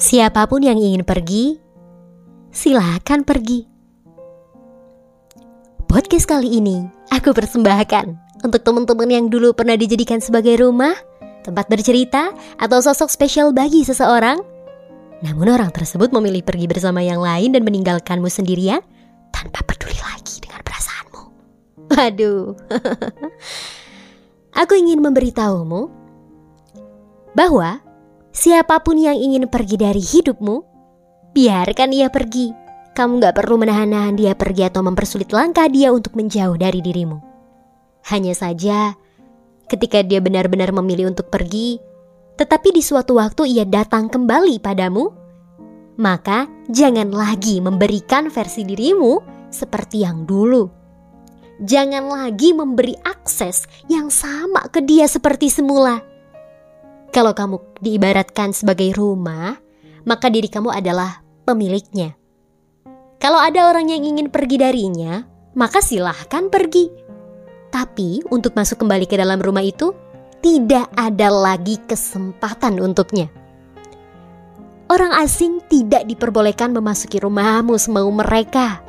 Siapa pun yang ingin pergi, silakan pergi. Podcast kali ini aku persembahkan untuk teman-teman yang dulu pernah dijadikan sebagai rumah, tempat bercerita, atau sosok spesial bagi seseorang. Namun orang tersebut memilih pergi bersama yang lain dan meninggalkanmu sendirian tanpa peduli lagi dengan perasaanmu. Waduh. aku ingin memberitahumu bahwa Siapa pun yang ingin pergi dari hidupmu, biarkan ia pergi. Kamu gak perlu menahan-nahan dia pergi atau mempersulit langkah dia untuk menjauh dari dirimu. Hanya saja, ketika dia benar-benar memilih untuk pergi, tetapi di suatu waktu ia datang kembali padamu, maka jangan lagi memberikan versi dirimu seperti yang dulu. Jangan lagi memberi akses yang sama ke dia seperti semula kalau kamu diibaratkan sebagai rumah, maka diri kamu adalah pemiliknya. Kalau ada orang yang ingin pergi darinya, maka silahkan pergi. Tapi untuk masuk kembali ke dalam rumah itu, tidak ada lagi kesempatan untuknya. Orang asing tidak diperbolehkan memasuki rumahmu semau mereka.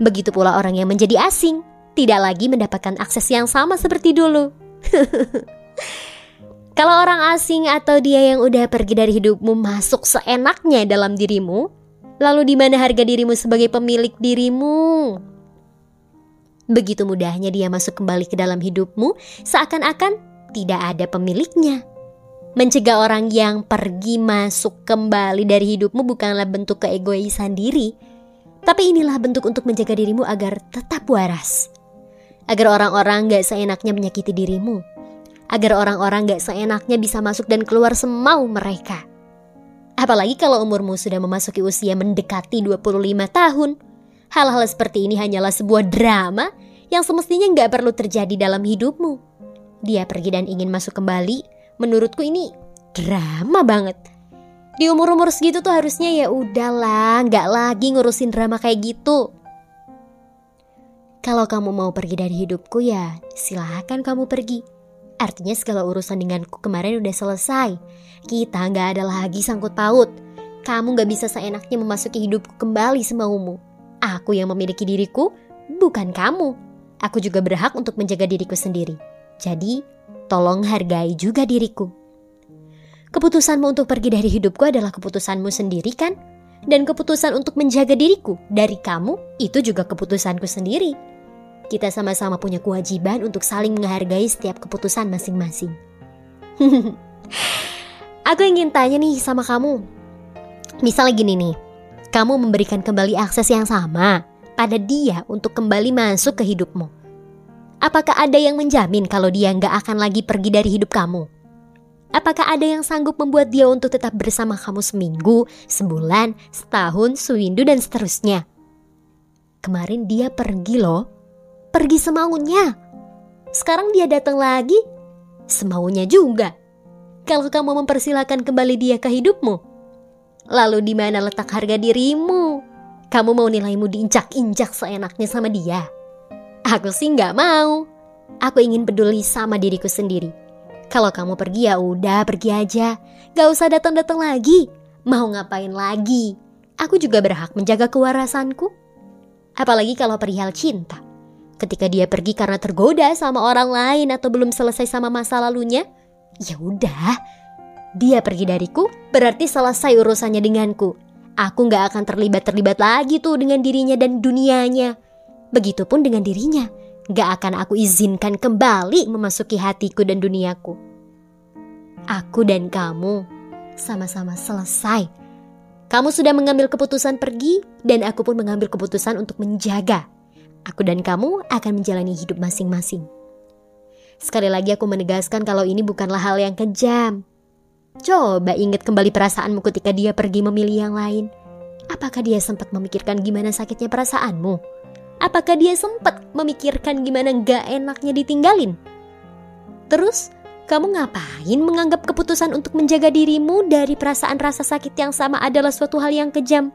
Begitu pula orang yang menjadi asing, tidak lagi mendapatkan akses yang sama seperti dulu. Kalau orang asing atau dia yang udah pergi dari hidupmu masuk seenaknya dalam dirimu, lalu di mana harga dirimu sebagai pemilik dirimu? Begitu mudahnya dia masuk kembali ke dalam hidupmu, seakan-akan tidak ada pemiliknya. Mencegah orang yang pergi masuk kembali dari hidupmu bukanlah bentuk keegoisan diri, tapi inilah bentuk untuk menjaga dirimu agar tetap waras. Agar orang-orang gak seenaknya menyakiti dirimu agar orang-orang gak seenaknya bisa masuk dan keluar semau mereka. Apalagi kalau umurmu sudah memasuki usia mendekati 25 tahun. Hal-hal seperti ini hanyalah sebuah drama yang semestinya gak perlu terjadi dalam hidupmu. Dia pergi dan ingin masuk kembali, menurutku ini drama banget. Di umur-umur segitu tuh harusnya ya udahlah, nggak lagi ngurusin drama kayak gitu. Kalau kamu mau pergi dari hidupku ya, silahkan kamu pergi. Artinya segala urusan denganku kemarin udah selesai. Kita nggak ada lagi sangkut paut. Kamu nggak bisa seenaknya memasuki hidupku kembali semaumu. Aku yang memiliki diriku, bukan kamu. Aku juga berhak untuk menjaga diriku sendiri. Jadi, tolong hargai juga diriku. Keputusanmu untuk pergi dari hidupku adalah keputusanmu sendiri kan? Dan keputusan untuk menjaga diriku dari kamu itu juga keputusanku sendiri kita sama-sama punya kewajiban untuk saling menghargai setiap keputusan masing-masing. Aku ingin tanya nih sama kamu. Misalnya gini nih, kamu memberikan kembali akses yang sama pada dia untuk kembali masuk ke hidupmu. Apakah ada yang menjamin kalau dia nggak akan lagi pergi dari hidup kamu? Apakah ada yang sanggup membuat dia untuk tetap bersama kamu seminggu, sebulan, setahun, sewindu, dan seterusnya? Kemarin dia pergi loh pergi semaunya. Sekarang dia datang lagi, semaunya juga. Kalau kamu mempersilahkan kembali dia ke hidupmu, lalu di mana letak harga dirimu? Kamu mau nilaimu diinjak-injak seenaknya sama dia? Aku sih nggak mau. Aku ingin peduli sama diriku sendiri. Kalau kamu pergi ya udah pergi aja. Gak usah datang-datang lagi. Mau ngapain lagi? Aku juga berhak menjaga kewarasanku. Apalagi kalau perihal cinta. Ketika dia pergi karena tergoda sama orang lain atau belum selesai sama masa lalunya, ya udah. Dia pergi dariku, berarti selesai urusannya denganku. Aku gak akan terlibat-terlibat lagi tuh dengan dirinya dan dunianya. Begitupun dengan dirinya, gak akan aku izinkan kembali memasuki hatiku dan duniaku. Aku dan kamu sama-sama selesai. Kamu sudah mengambil keputusan pergi, dan aku pun mengambil keputusan untuk menjaga Aku dan kamu akan menjalani hidup masing-masing. Sekali lagi aku menegaskan kalau ini bukanlah hal yang kejam. Coba ingat kembali perasaanmu ketika dia pergi memilih yang lain. Apakah dia sempat memikirkan gimana sakitnya perasaanmu? Apakah dia sempat memikirkan gimana gak enaknya ditinggalin? Terus, kamu ngapain menganggap keputusan untuk menjaga dirimu dari perasaan rasa sakit yang sama adalah suatu hal yang kejam?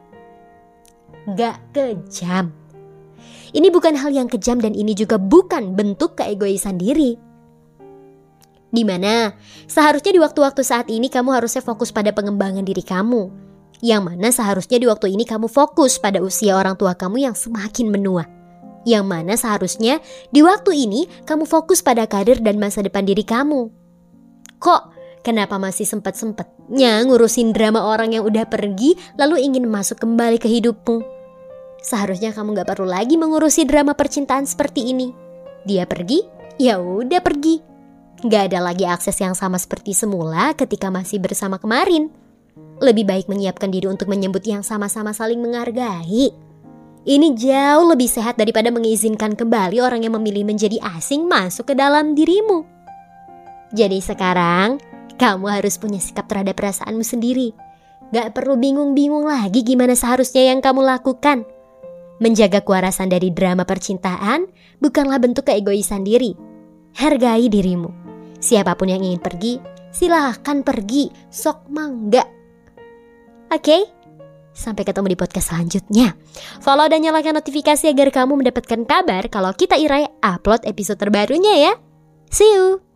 Gak kejam. Ini bukan hal yang kejam dan ini juga bukan bentuk keegoisan diri. Di mana seharusnya di waktu-waktu saat ini kamu harusnya fokus pada pengembangan diri kamu. Yang mana seharusnya di waktu ini kamu fokus pada usia orang tua kamu yang semakin menua. Yang mana seharusnya di waktu ini kamu fokus pada karir dan masa depan diri kamu. Kok kenapa masih sempat-sempatnya ngurusin drama orang yang udah pergi lalu ingin masuk kembali ke hidupmu? Seharusnya kamu gak perlu lagi mengurusi drama percintaan seperti ini. Dia pergi, ya udah pergi Gak ada lagi akses yang sama seperti semula ketika masih bersama kemarin. Lebih baik menyiapkan diri untuk menyebut yang sama-sama saling menghargai. Ini jauh lebih sehat daripada mengizinkan kembali orang yang memilih menjadi asing masuk ke dalam dirimu. Jadi sekarang, kamu harus punya sikap terhadap perasaanmu sendiri. Gak perlu bingung-bingung lagi gimana seharusnya yang kamu lakukan. Menjaga kewarasan dari drama percintaan bukanlah bentuk keegoisan diri. Hargai dirimu. Siapa pun yang ingin pergi, silahkan pergi, sok mangga. Oke? Okay? Sampai ketemu di podcast selanjutnya. Follow dan nyalakan notifikasi agar kamu mendapatkan kabar kalau kita Irai upload episode terbarunya ya. See you!